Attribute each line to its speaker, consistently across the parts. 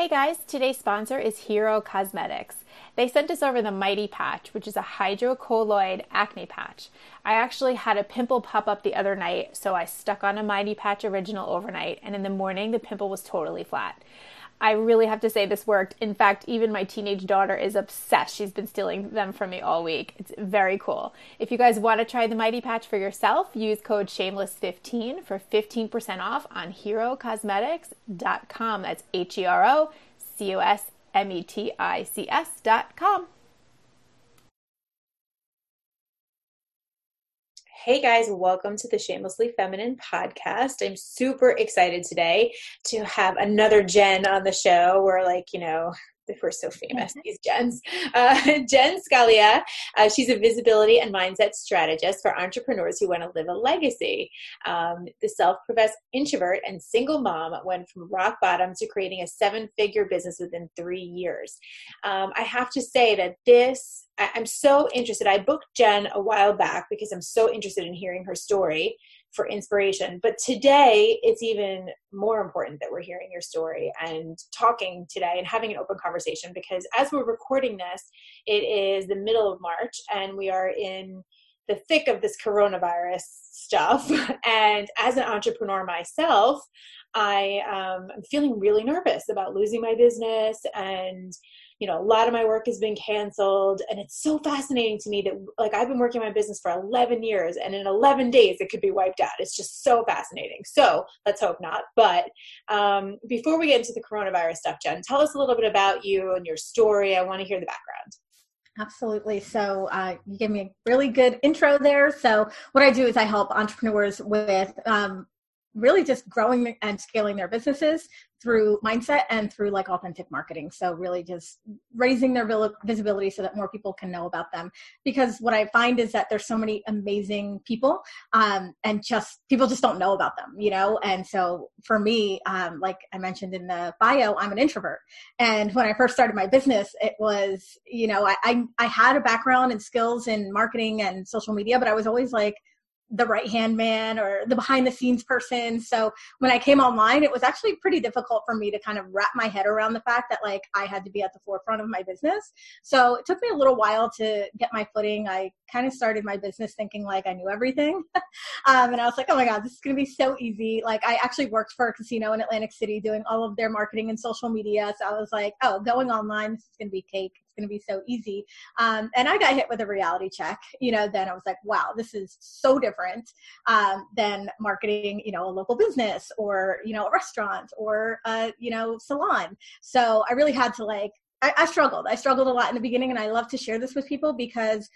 Speaker 1: Hey guys, today's sponsor is Hero Cosmetics. They sent us over the Mighty Patch, which is a hydrocolloid acne patch. I actually had a pimple pop up the other night, so I stuck on a Mighty Patch Original overnight, and in the morning the pimple was totally flat. I really have to say this worked. In fact, even my teenage daughter is obsessed. She's been stealing them from me all week. It's very cool. If you guys want to try the Mighty Patch for yourself, use code shameless15 for 15% off on herocosmetics.com. That's H E R O C O S M E T I C S.com. Hey guys, welcome to the Shamelessly Feminine podcast. I'm super excited today to have another Jen on the show. We're like, you know, we're so famous, these Jens. Uh, Jen Scalia, uh, she's a visibility and mindset strategist for entrepreneurs who want to live a legacy. Um, the self professed introvert and single mom went from rock bottom to creating a seven figure business within three years. Um, I have to say that this, I, I'm so interested. I booked Jen a while back because I'm so interested in hearing her story for inspiration. But today, it's even more important that we're hearing your story and talking today and having an open conversation because as we're recording this, it is the middle of March and we are in the thick of this coronavirus stuff. And as an entrepreneur myself, I um, am feeling really nervous about losing my business and you know, a lot of my work has been canceled. And it's so fascinating to me that, like, I've been working my business for 11 years and in 11 days it could be wiped out. It's just so fascinating. So let's hope not. But um, before we get into the coronavirus stuff, Jen, tell us a little bit about you and your story. I want to hear the background.
Speaker 2: Absolutely. So uh, you gave me a really good intro there. So what I do is I help entrepreneurs with um, really just growing and scaling their businesses through mindset and through like authentic marketing. So really just raising their visibility so that more people can know about them. Because what I find is that there's so many amazing people, um, and just people just don't know about them, you know. And so for me, um, like I mentioned in the bio, I'm an introvert. And when I first started my business, it was, you know, I I, I had a background and skills in marketing and social media, but I was always like the right hand man or the behind the scenes person. So when I came online, it was actually pretty difficult for me to kind of wrap my head around the fact that like I had to be at the forefront of my business. So it took me a little while to get my footing. I kind of started my business thinking like I knew everything. um, and I was like, oh my God, this is going to be so easy. Like I actually worked for a casino in Atlantic City doing all of their marketing and social media. So I was like, oh, going online, this is going to be cake going to be so easy. Um, and I got hit with a reality check. You know, then I was like, wow, this is so different um, than marketing, you know, a local business or, you know, a restaurant or, a, you know, salon. So I really had to like, I, I struggled. I struggled a lot in the beginning and I love to share this with people because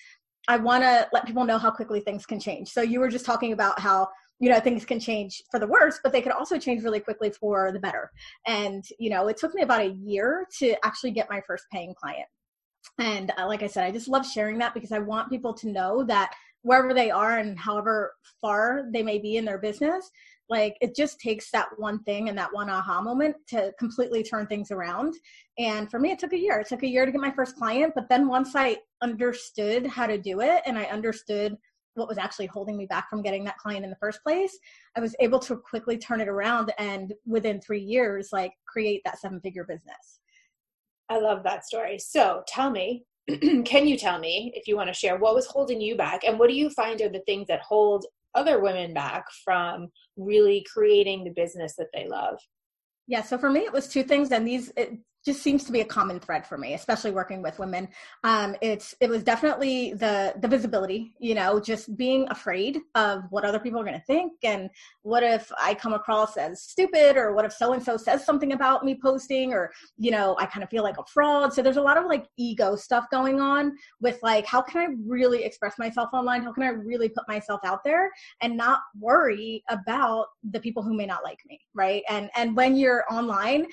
Speaker 2: I want to let people know how quickly things can change. So you were just talking about how you know things can change for the worse but they could also change really quickly for the better and you know it took me about a year to actually get my first paying client and uh, like I said, I just love sharing that because I want people to know that wherever they are and however far they may be in their business, like it just takes that one thing and that one aha moment to completely turn things around. And for me, it took a year. It took a year to get my first client. But then once I understood how to do it and I understood what was actually holding me back from getting that client in the first place, I was able to quickly turn it around and within three years, like create that seven figure business.
Speaker 1: I love that story. So tell me, can you tell me, if you want to share, what was holding you back and what do you find are the things that hold other women back from really creating the business that they love?
Speaker 2: Yeah, so for me, it was two things, and these it just seems to be a common thread for me, especially working with women. Um, it's it was definitely the the visibility, you know, just being afraid of what other people are going to think, and what if I come across as stupid, or what if so and so says something about me posting, or you know, I kind of feel like a fraud. So there's a lot of like ego stuff going on with like, how can I really express myself online? How can I really put myself out there and not worry about the people who may not like me, right? And and when you're you're online,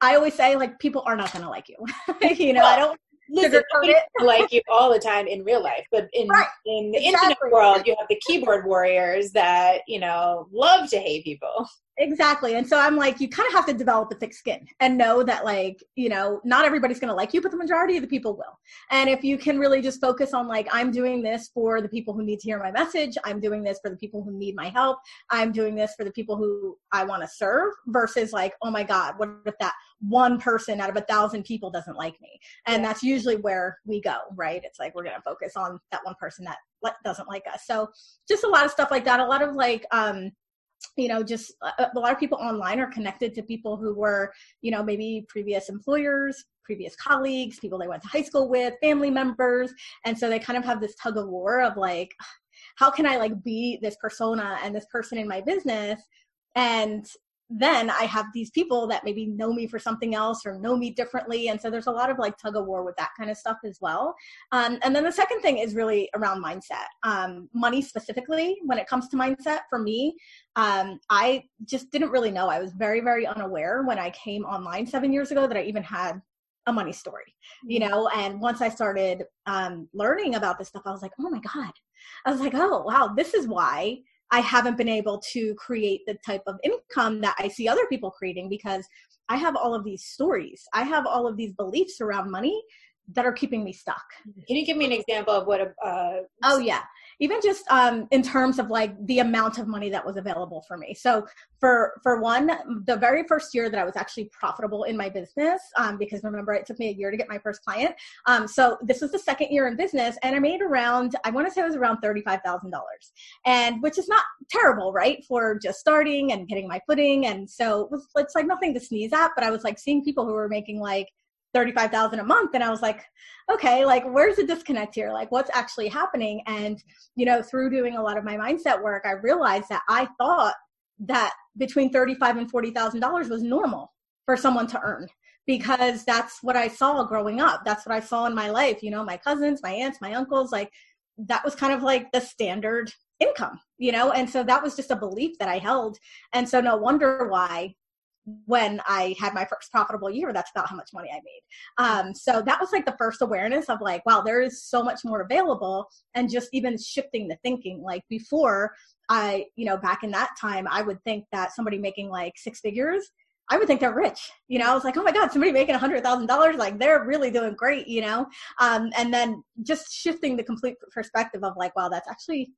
Speaker 2: I always say like people are not going to like you. you know, well, I don't
Speaker 1: listen, it. like you all the time in real life, but in right. in the exactly. internet world, you have the keyboard warriors that you know love to hate people.
Speaker 2: Exactly. And so I'm like, you kind of have to develop a thick skin and know that, like, you know, not everybody's going to like you, but the majority of the people will. And if you can really just focus on, like, I'm doing this for the people who need to hear my message, I'm doing this for the people who need my help, I'm doing this for the people who I want to serve, versus, like, oh my God, what if that one person out of a thousand people doesn't like me? And that's usually where we go, right? It's like, we're going to focus on that one person that doesn't like us. So just a lot of stuff like that. A lot of, like, um, you know just a, a, lot of people online are connected to people who were you know maybe previous employers previous colleagues people they went to high school with family members. And so they kind of have this tug of war of like how can i like be this persona and this person in my business? And then I have these people that maybe know me for something else or know me differently. And so there's a lot of like tug of war with that kind of stuff as well. Um, and then the second thing is really around mindset. Um, money specifically, when it comes to mindset, for me, um, I just didn't really know. I was very, very unaware when I came online seven years ago that I even had a money story, you mm-hmm. know. And once I started um, learning about this stuff, I was like, oh my God. I was like, oh, wow, this is why I haven't been able to create the type of income that I see other people creating because I have all of these stories. I have all of these beliefs around money that are keeping me stuck.
Speaker 1: Can you give me an example of what a uh,
Speaker 2: Oh yeah even just um, in terms of like the amount of money that was available for me. So for for one, the very first year that I was actually profitable in my business, um, because remember it took me a year to get my first client. Um, so this was the second year in business, and I made around I want to say it was around thirty five thousand dollars, and which is not terrible, right, for just starting and getting my footing. And so it was it's like nothing to sneeze at, but I was like seeing people who were making like 35,000 a month. And I was like okay like where's the disconnect here? Like what's actually happening? And you know through doing a lot of my mindset work I realized that I thought that between 35 and 40,000 dollars was normal for someone to earn because that's what I saw growing up. That's what I saw in my life you know my cousins my aunts my uncles like that was kind of like the standard income you know? And so that was just a belief that I held. And so no wonder why when I had my first profitable year, that's about how much money I made. Um, so that was like the first awareness of like, wow, there is so much more available, and just even shifting the thinking. Like before, I, you know, back in that time, I would think that somebody making like six figures, I would think they're rich. You know, I was like, oh my God, somebody making a hundred thousand dollars, like they're really doing great, you know? Um, and then just shifting the complete perspective of like, wow, that's actually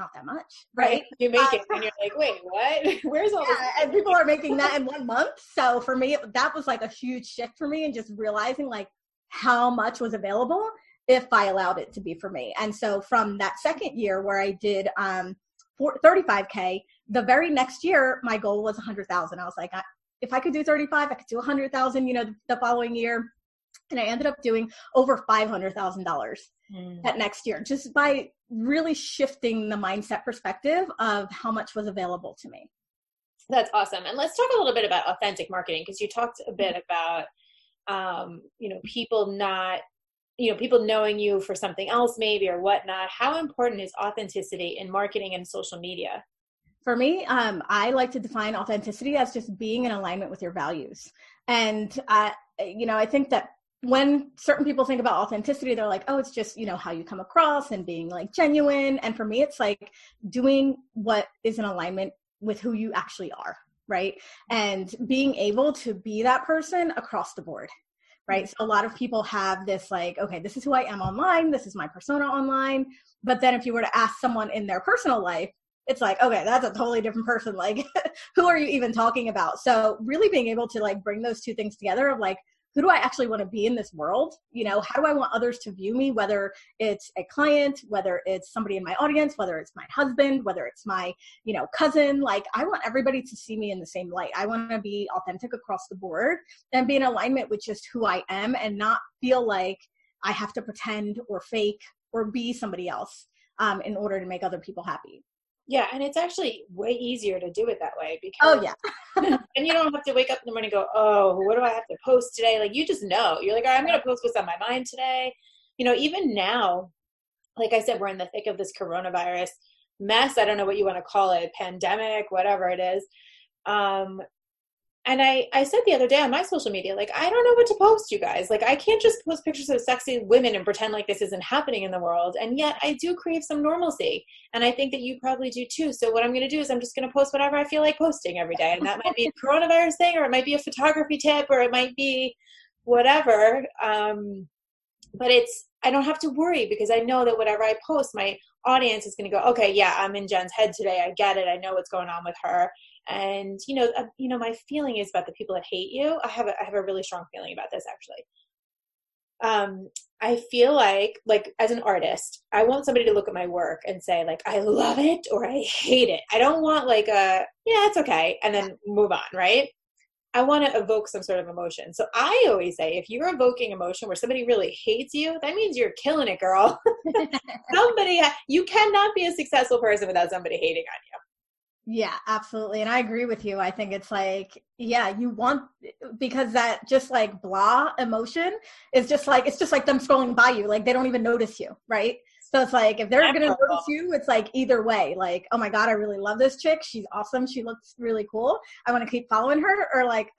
Speaker 2: not that much, right?
Speaker 1: You make it, and you're like, wait, what? Where's all yeah, this?
Speaker 2: And people are making that in one month. So for me, that was like a huge shift for me, and just realizing like how much was available if I allowed it to be for me. And so from that second year where I did um 35k, the very next year my goal was 100,000. I was like, if I could do 35, I could do 100,000. You know, the following year and I ended up doing over $500,000 mm. that next year just by really shifting the mindset perspective of how much was available to me.
Speaker 1: That's awesome. And let's talk a little bit about authentic marketing because you talked a bit about um, you know people not you know people knowing you for something else maybe or whatnot. How important is authenticity in marketing and social media?
Speaker 2: For me, um, I like to define authenticity as just being in alignment with your values. And I, you know, I think that when certain people think about authenticity they're like oh it's just you know how you come across and being like genuine. And for me it's like doing what is in alignment with who you actually are right? And being able to be that person across the board right? So a lot of people have this like okay this is who i am online. This is my persona online. But then if you were to ask someone in their personal life it's like okay that's a totally different person. Like who are you even talking about? So really being able to like bring those two things together of like who do I actually want to be in this world? You know, how do I want others to view me, whether it's a client, whether it's somebody in my audience, whether it's my husband, whether it's my, you know, cousin. Like, I want everybody to see me in the same light. I want to be authentic across the board and be in alignment with just who I am and not feel like I have to pretend or fake or be somebody else um, in order to make other people happy.
Speaker 1: Yeah, and it's actually way easier to do it that way because
Speaker 2: oh yeah,
Speaker 1: and you don't have to wake up in the morning and go, oh, what do I have to post today? Like you just know. You're like, I'm going to post what's on my mind today. You know, even now, like I said, we're in the thick of this coronavirus mess. I don't know what you want to call it, pandemic, whatever it is. Um, and I, I said the other day on my social media, like, I don't know what to post, you guys. Like, I can't just post pictures of sexy women and pretend like this isn't happening in the world. And yet, I do crave some normalcy. And I think that you probably do too. So, what I'm going to do is I'm just going to post whatever I feel like posting every day. And that might be a coronavirus thing, or it might be a photography tip, or it might be whatever. Um, but it's, I don't have to worry because I know that whatever I post, my audience is going to go, okay, yeah, I'm in Jen's head today. I get it. I know what's going on with her and you know uh, you know my feeling is about the people that hate you i have a, I have a really strong feeling about this actually um i feel like like as an artist i want somebody to look at my work and say like i love it or i hate it i don't want like a yeah it's okay and then move on right I want to evoke some sort of emotion. So I always say if you're evoking emotion where somebody really hates you, that means you're killing it, girl. somebody, you cannot be a successful person without somebody hating on you.
Speaker 2: Yeah, absolutely. And I agree with you. I think it's like, yeah, you want, because that just like blah emotion is just like, it's just like them scrolling by you. Like they don't even notice you, right? So it's like, if they're going to notice you, it's like either way, like, oh my God, I really love this chick. She's awesome. She looks really cool. I want to keep following her. Or like,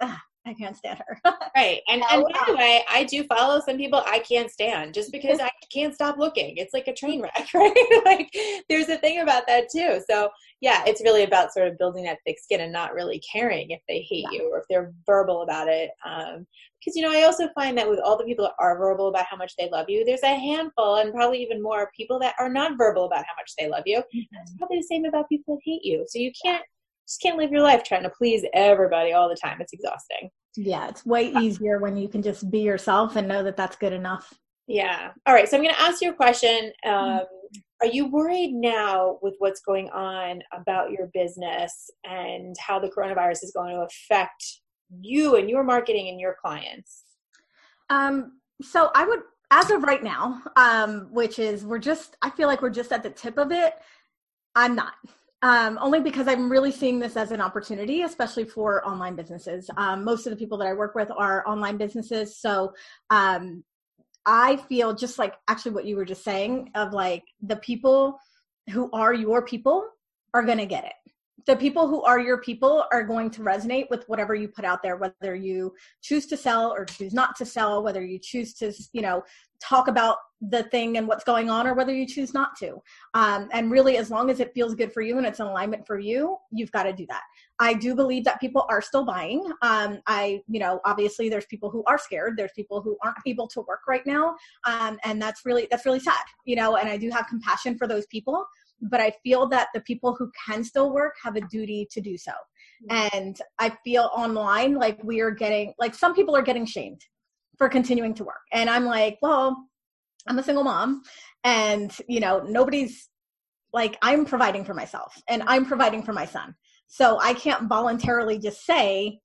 Speaker 2: I can't stand her.
Speaker 1: right. And, and by the way, I do follow some people I can't stand just because I can't stop looking. It's like a train wreck, right? like there's a thing about that too. So yeah, it's really about sort of building that thick skin and not really caring if they hate yeah. you or if they're verbal about it. Um, because you know, I also find that with all the people that are verbal about how much they love you, there's a handful and probably even more people that are not verbal about how much they love you. Mm-hmm. It's probably the same about people that hate you. So you can't just can't live your life trying to please everybody all the time. It's exhausting.
Speaker 2: Yeah, it's way easier when you can just be yourself and know that that's good enough.
Speaker 1: Yeah. All right. So I'm going to ask you a question. Um, are you worried now with what's going on about your business and how the coronavirus is going to affect you and your marketing and your clients?
Speaker 2: Um, so I would, as of right now, um, which is we're just, I feel like we're just at the tip of it. I'm not um, only because I'm really seeing this as an opportunity, especially for online businesses. Um, most of the people that I work with are online businesses. So um, I feel just like actually what you were just saying of like the people who are your people are going to get it the people who are your people are going to resonate with whatever you put out there whether you choose to sell or choose not to sell whether you choose to you know talk about the thing and what's going on or whether you choose not to. Um, and really as long as it feels good for you and it's in alignment for you you've got to do that. I do believe that people are still buying. Um, i you know obviously there's people who are scared. There's people who aren't able to work right now. Um, and that's really that's really sad you know and i do have compassion for those people but I feel that the people who can still work have a duty to do so. Mm-hmm. And I feel online like we are getting, like some people are getting shamed for continuing to work. And I'm like, well, I'm a single mom and, you know, nobody's like, I'm providing for myself and I'm providing for my son. So I can't voluntarily just say,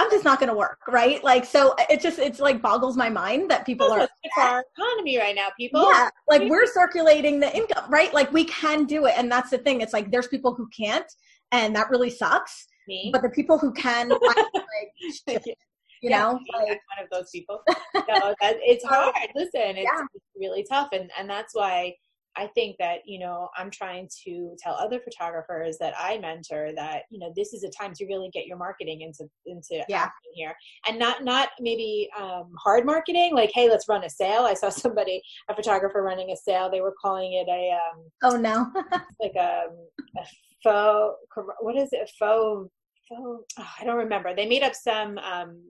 Speaker 2: I'm just not going to work, right? Like, so it just, it's like boggles my mind that people are.
Speaker 1: It's our economy right now, people.
Speaker 2: Yeah. Like we're circulating the income, right? Like we can do it. And that's the thing. It's like there's people who can't, and that really sucks. Me. But the people who can, like, you yeah, know,
Speaker 1: like, one of those people. No, that, it's hard. Listen, it's, yeah. it's really tough. And, and that's why I think that, you know, I'm trying to tell other photographers that I mentor that, you know, this is a time to really get your marketing into into yeah. here. And not not maybe um, hard marketing, like, hey, let's run a sale. I saw somebody, a photographer running a sale. They were calling it a um,
Speaker 2: Oh no.
Speaker 1: like a, a faux what is it? Faux faux oh, I don't remember. They made up some um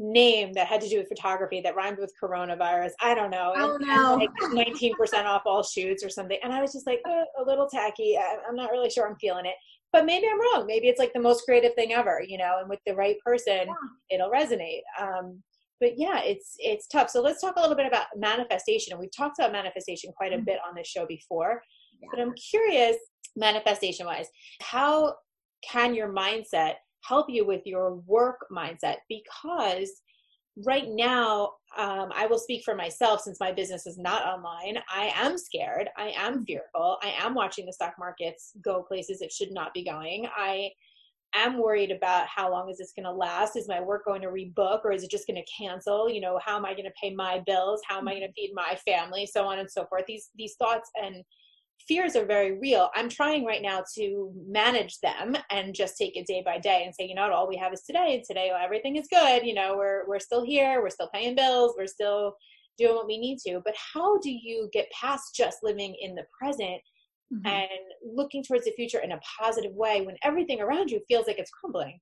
Speaker 1: name that had to do with photography that rhymed with coronavirus. I don't know.
Speaker 2: Oh, no.
Speaker 1: like 19% off all shoots or something. And I was just like, oh, a little tacky. I, I'm not really sure I'm feeling it. But maybe I'm wrong. Maybe it's like the most creative thing ever, you know, and with the right person, yeah. it'll resonate. Um, but yeah, it's it's tough. So let's talk a little bit about manifestation. And we've talked about manifestation quite a mm-hmm. bit on this show before. Yeah. But I'm curious, manifestation wise, how can your mindset help you with your work mindset because right now um, i will speak for myself since my business is not online. I am scared. I am fearful. I am watching the stock markets go places it should not be going. I am worried about how long is this going to last? Is my work going to rebook or is it just going to cancel? You know how am i going to pay my bills? How am i going to feed my family? So on and so forth. These these thoughts and fears are very real. I'm trying right now to manage them and just take it day by day and say, you know, all we have is today. And today, everything is good. You know, we're we're still here. We're still paying bills. We're still doing what we need to. But how do you get past just living in the present mm-hmm. and looking towards the future in a positive way when everything around you feels like it's crumbling?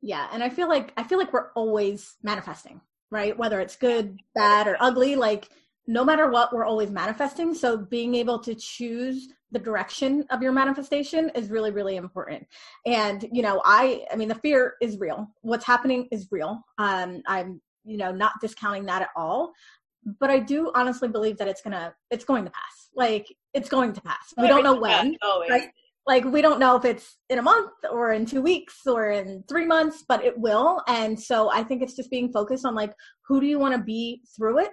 Speaker 2: Yeah, and I feel like I feel like we're always manifesting, right? Whether it's good, bad, or ugly, like no matter what, we're always manifesting. So being able to choose the direction of your manifestation is really, really important. And, you know, I, I mean, the fear is real. What's happening is real. Um, I'm, you know, not discounting that at all. But I do honestly believe that it's gonna, it's going to pass. Like it's going to pass. We don't know when, right? Like we don't know if it's in a month or in two weeks or in three months, but it will. And so I think it's just being focused on like, who do you want to be through it?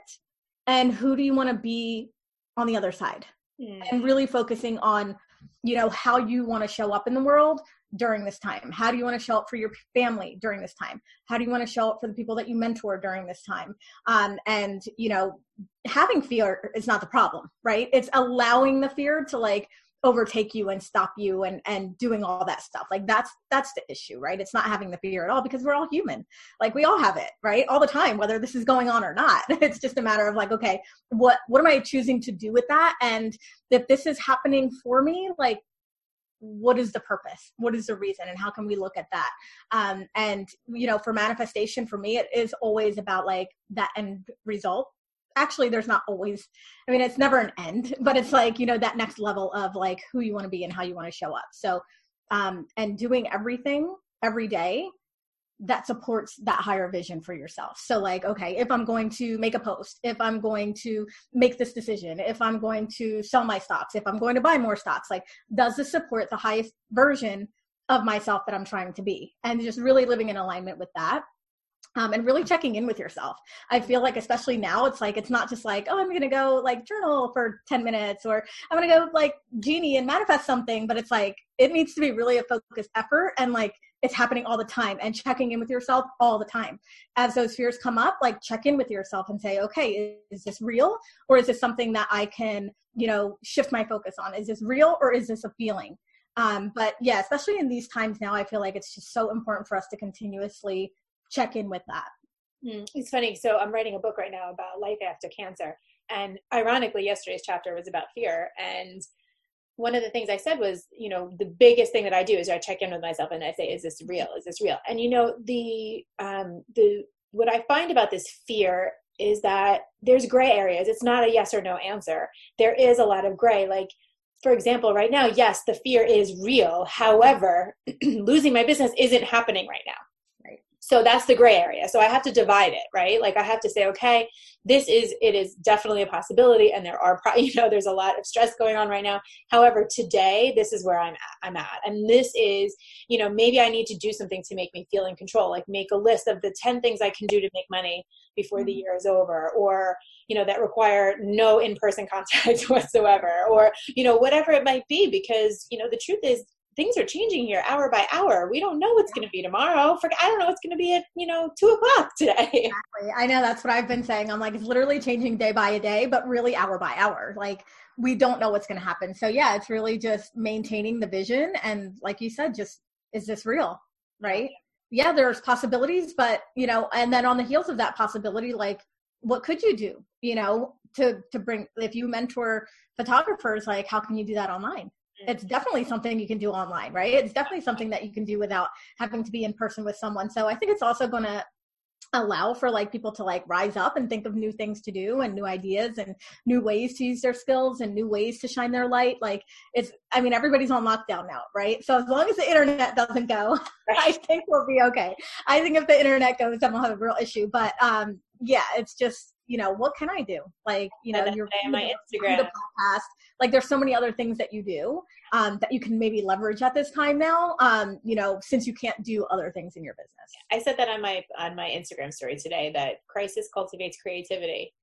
Speaker 2: And who do you want to be on the other side? Mm. and really focusing on you know how you want to show up in the world during this time. How do you want to show up for your family during this time? How do you want to show up for the people that you mentor during this time? Um, and you know having fear is not the problem right? It's allowing the fear to like overtake you and stop you and and doing all that stuff. Like that's that's the issue right? It's not having the fear at all because we're all human. Like we all have it right? All the time whether this is going on or not. It's just a matter of like okay what what am i choosing to do with that? And if this is happening for me like what is the purpose? What is the reason? And how can we look at that? Um and you know for manifestation for me it is always about like that end result actually there's not always i mean it's never an end but it's like you know that next level of like who you want to be and how you want to show up. So um and doing everything every day that supports that higher vision for yourself. So like okay if i'm going to make a post if i'm going to make this decision if i'm going to sell my stocks if i'm going to buy more stocks like does this support the highest version of myself that i'm trying to be? And just really living in alignment with that um, and really checking in with yourself. I feel like, especially now, it's like it's not just like, oh, I'm gonna go like journal for 10 minutes or I'm gonna go like genie and manifest something, but it's like it needs to be really a focused effort and like it's happening all the time and checking in with yourself all the time. As those fears come up, like check in with yourself and say, okay, is this real or is this something that I can, you know, shift my focus on? Is this real or is this a feeling? Um, but yeah, especially in these times now, I feel like it's just so important for us to continuously check in with that.
Speaker 1: Mm, it's funny. So I'm writing a book right now about life after cancer. And ironically, yesterday's chapter was about fear. And one of the things I said was, you know, the biggest thing that I do is I check in with myself and I say, is this real? Is this real? And you know, the um the what I find about this fear is that there's gray areas. It's not a yes or no answer. There is a lot of gray. Like, for example, right now, yes, the fear is real. However, losing my business isn't happening right now so that's the gray area. So i have to divide it right? Like i have to say okay this is it is definitely a possibility and there are you know there's a lot of stress going on right now. However today this is where i'm at i'm at. And this is you know maybe i need to do something to make me feel in control like make a list of the 10 things i can do to make money before the mm-hmm. year is over or you know that require no in-person contact whatsoever or you know whatever it might be because you know the truth is things are changing here hour by hour. We don't know what's going to be tomorrow. For I don't know what's going to be at you know two o'clock today.
Speaker 2: Exactly. I know that's what I've been saying. I'm like it's literally changing day by a day, but really hour by hour. Like we don't know what's going to happen. So yeah, it's really just maintaining the vision and like you said, just is this real, right? Yeah, there's possibilities, but you know, and then on the heels of that possibility, like what could you do? You know, to to bring if you mentor photographers, like how can you do that online? It's definitely something you can do online, right? It's definitely something that you can do without having to be in person with someone. So I think it's also going to allow for like people to like rise up and think of new things to do and new ideas and new ways to use their skills and new ways to shine their light like it's i mean everybody's on lockdown now right so as long as the internet doesn't go right. i think we'll be okay i think if the internet goes then we'll have a real issue but um yeah it's just you know what can i do? Like you know
Speaker 1: you're my instagram. podcast.
Speaker 2: Like there's so many other things that you do um, that you can maybe leverage at this time now um, you know since you can't do other things in your business.
Speaker 1: I said that on my on my instagram story today that crisis cultivates creativity.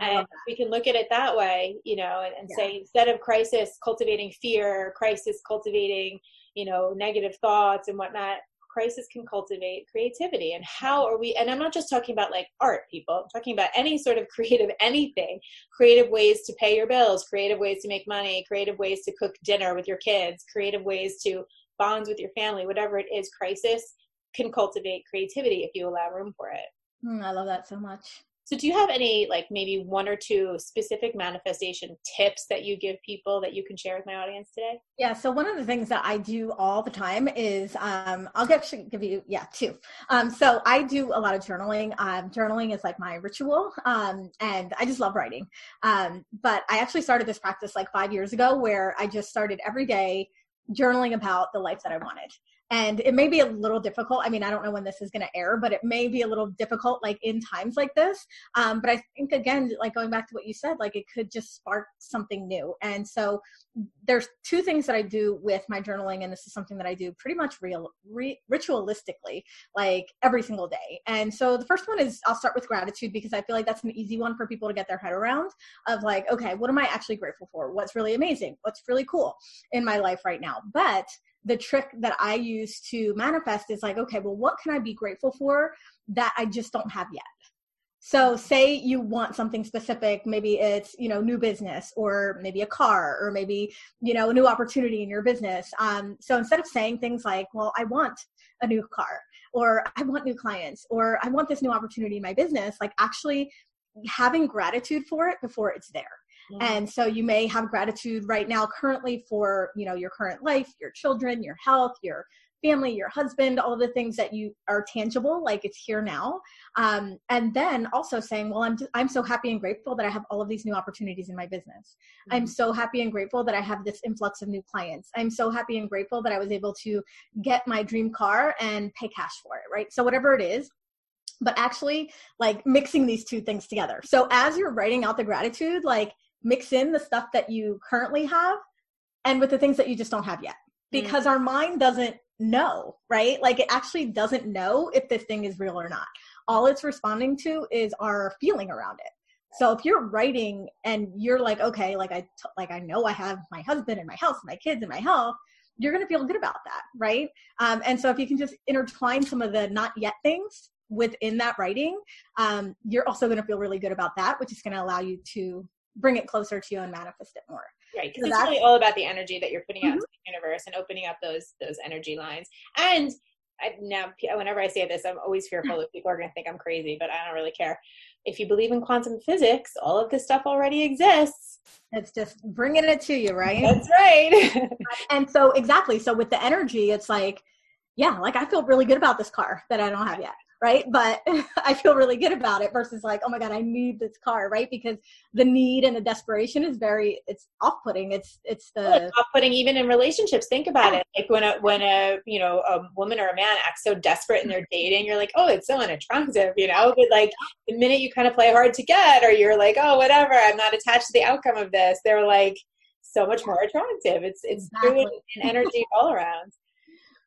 Speaker 1: And we can look at it that way you know and, and yeah. say instead of crisis cultivating fear crisis cultivating you know negative thoughts and whatnot crisis can cultivate creativity. And how are we and i'm not just talking about like art people. I'm talking about any sort of creative anything. Creative ways to pay your bills creative ways to make money creative ways to cook dinner with your kids creative ways to bonds with your family whatever it is crisis can cultivate creativity if you allow room for it.
Speaker 2: Mm, i love that so much
Speaker 1: so, do you have any, like maybe one or two specific manifestation tips that you give people that you can share with my audience today?
Speaker 2: Yeah. So, one of the things that I do all the time is um, I'll actually give you, yeah, two. Um, so, I do a lot of journaling. Um, journaling is like my ritual, um, and I just love writing. Um, but I actually started this practice like five years ago where I just started every day journaling about the life that I wanted and it may be a little difficult. I mean i don't know when this is going to air but it may be a little difficult like in times like this. Um, but i think again like going back to what you said like it could just spark something new. And so there's two things that i do with my journaling and this is something that i do pretty much real re, ritualistically like every single day. And so the first one is i'll start with gratitude because i feel like that's an easy one for people to get their head around of like okay what am i actually grateful for? What's really amazing? What's really cool in my life right now? But the trick that I use to manifest is like, okay, well, what can I be grateful for that I just don't have yet? So say you want something specific, maybe it's, you know, new business or maybe a car or maybe, you know, a new opportunity in your business. Um, so instead of saying things like, well, I want a new car or I want new clients or I want this new opportunity in my business, like actually having gratitude for it before it's there. Mm-hmm. And so you may have gratitude right now currently for, you know, your current life, your children, your health, your family, your husband, all the things that you are tangible, like it's here now. Um, and then also saying, well, I'm, just, I'm so happy and grateful that I have all of these new opportunities in my business. Mm-hmm. I'm so happy and grateful that I have this influx of new clients. I'm so happy and grateful that I was able to get my dream car and pay cash for it, right? So whatever it is, but actually like mixing these two things together. So as you're writing out the gratitude, like mix in the stuff that you currently have and with the things that you just don't have yet mm. because mm. our mind doesn't know right like it actually doesn't know if this thing is real or not all it's responding to is our feeling around it so if you're writing and you're like okay like i t- like i know i have my husband and my house and my kids and my health you're going to feel good about that right um, and so if you can just intertwine some of the not yet things within that writing um, you're also going to feel really good about that which is going to allow you to bring it closer to you and manifest it more.
Speaker 1: Right, because so it's really all about the energy that you're putting out mm-hmm. into the universe and opening up those those energy lines. And I, now, whenever I say this, I'm always fearful that people are going to think I'm crazy, but I don't really care. If you believe in quantum physics, all of this stuff already exists.
Speaker 2: It's just bringing it to you, right?
Speaker 1: That's right.
Speaker 2: and so, exactly. So, with the energy, it's like, yeah, like I feel really good about this car that I don't have yet right? But I feel really good about it versus like, oh my God, I need this car, right? Because the need and the desperation is very, it's off-putting. It's, it's the
Speaker 1: well, it's off-putting even in relationships. Think about it. Like when a, when a, you know, a woman or a man acts so desperate and they're dating, you're like, oh, it's so unattractive, you know? But like the minute you kind of play hard to get, or you're like, oh, whatever, I'm not attached to the outcome of this. They're like, so much more attractive. It's it's exactly. and energy all around.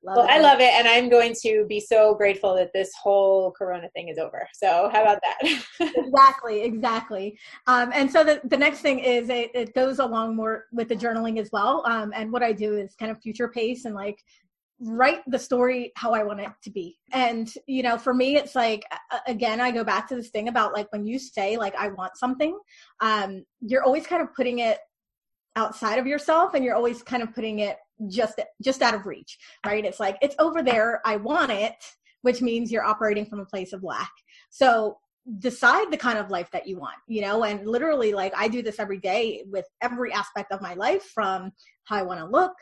Speaker 1: Love well, it. I love it, and I'm going to be so grateful that this whole Corona thing is over. So, how about that?
Speaker 2: exactly, exactly. Um, and so the the next thing is it, it, goes along more with the journaling as well. Um, and what I do is kind of future pace and like write the story how I want it to be. And you know, for me, it's like again, I go back to this thing about like when you say like I want something, um, you're always kind of putting it outside of yourself, and you're always kind of putting it just just out of reach right? It's like it's over there. I want it which means you're operating from a place of lack. So decide the kind of life that you want you know? And literally like i do this every day with every aspect of my life from how i want to look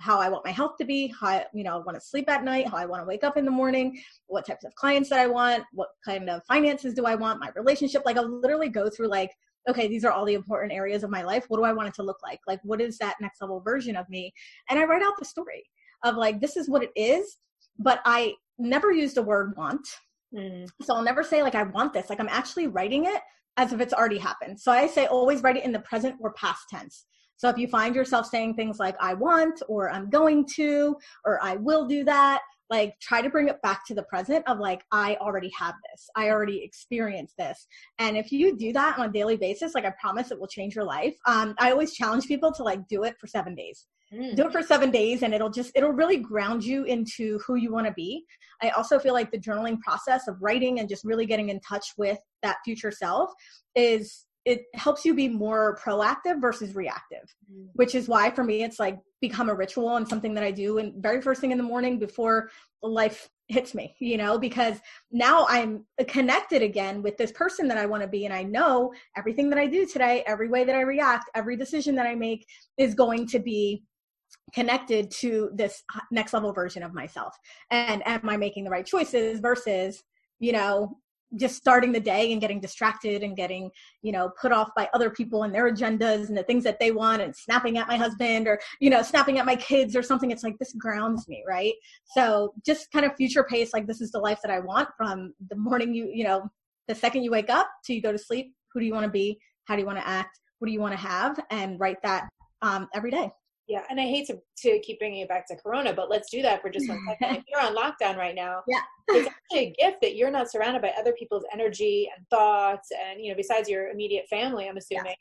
Speaker 2: how i want my health to be how I, you know i want to sleep at night how i want to wake up in the morning what types of clients that i want what kind of finances do i want my relationship like i'll literally go through like okay, these are all the important areas of my life. What do I want it to look like? Like, what is that next level version of me? And I write out the story of like, this is what it is, but I never use the word want. Mm. So I'll never say, like, I want this. Like, I'm actually writing it as if it's already happened. So I say always write it in the present or past tense. So if you find yourself saying things like, I want, or I'm going to, or I will do that, like try to bring it back to the present of like i already have this. I already experienced this. And if you do that on a daily basis like i promise it will change your life. Um, i always challenge people to like do it for seven days. Mm. do it for seven days and it'll just it'll really ground you into who you want to be. I also feel like the journaling process of writing and just really getting in touch with that future self is it helps you be more proactive versus reactive mm. which is why for me it's like become a ritual and something that i do and very first thing in the morning before life hits me you know because now i'm connected again with this person that i want to be and i know everything that i do today every way that i react every decision that i make is going to be connected to this next level version of myself and am i making the right choices versus you know just starting the day and getting distracted and getting you know put off by other people and their agendas and the things that they want and snapping at my husband or you know snapping at my kids or something. It's like this grounds me right? So just kind of future pace like this is the life that i want from the morning you you know the second you wake up till you go to sleep. Who do you want to be? How do you want to act? What do you want to have? And write that um, every day
Speaker 1: yeah, and I hate to, to keep bringing it back to Corona, but let's do that for just one second. if you're on lockdown right now,
Speaker 2: yeah,
Speaker 1: it's actually a gift that you're not surrounded by other people's energy and thoughts, and you know, besides your immediate family, I'm assuming, yeah.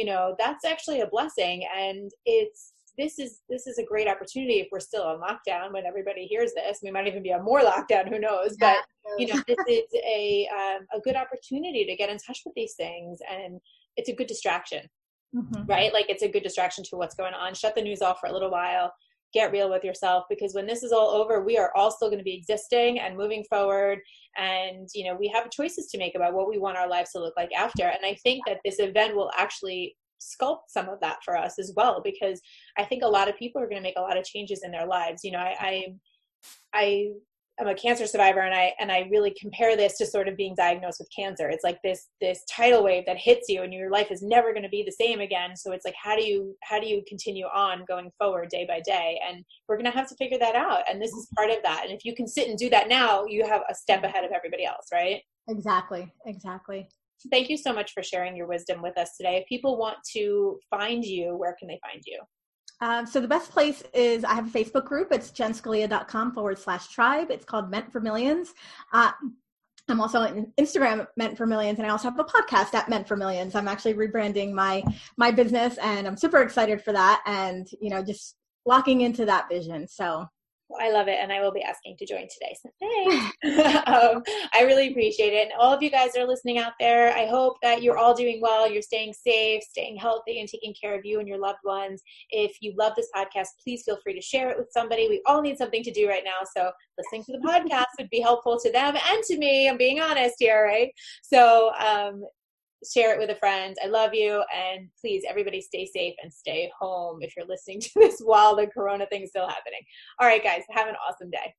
Speaker 1: you know, that's actually a blessing, and it's this is this is a great opportunity if we're still on lockdown when everybody hears this. We might even be on more lockdown, who knows? But you know, this is a um, a good opportunity to get in touch with these things, and it's a good distraction mm-hmm. right? Like it's a good distraction to what's going on. Shut the news off for a little while. Get real with yourself because when this is all over, we are all still going to be existing and moving forward. And, you know, we have choices to make about what we want our lives to look like after. And I think that this event will actually sculpt some of that for us as well because I think a lot of people are going to make a lot of changes in their lives. You know, I, I I I'm a cancer survivor and I and I really compare this to sort of being diagnosed with cancer. It's like this this tidal wave that hits you and your life is never going to be the same again. So it's like how do you how do you continue on going forward day by day? And we're going to have to figure that out and this is part of that. And if you can sit and do that now, you have a step ahead of everybody else, right?
Speaker 2: Exactly. Exactly.
Speaker 1: Thank you so much for sharing your wisdom with us today. If people want to find you, where can they find you?
Speaker 2: Um, so the best place is I have a Facebook group. It's jenscalia.com forward slash tribe. It's called Meant for Millions. Uh, I'm also on Instagram Meant for Millions, and I also have a podcast at Meant for Millions. I'm actually rebranding my my business, and I'm super excited for that. And you know, just locking into that vision. So
Speaker 1: I love it, and I will be asking to join today. So thanks. um, I really appreciate it. And all of you guys are listening out there, I hope that you're all doing well. You're staying safe, staying healthy, and taking care of you and your loved ones. If you love this podcast, please feel free to share it with somebody. We all need something to do right now, so listening to the podcast would be helpful to them and to me. I'm being honest here, right? So um, share it with a friend. I love you. And please, everybody stay safe and stay home if you're listening to this while the corona thing's still happening. All right, guys, have an awesome day.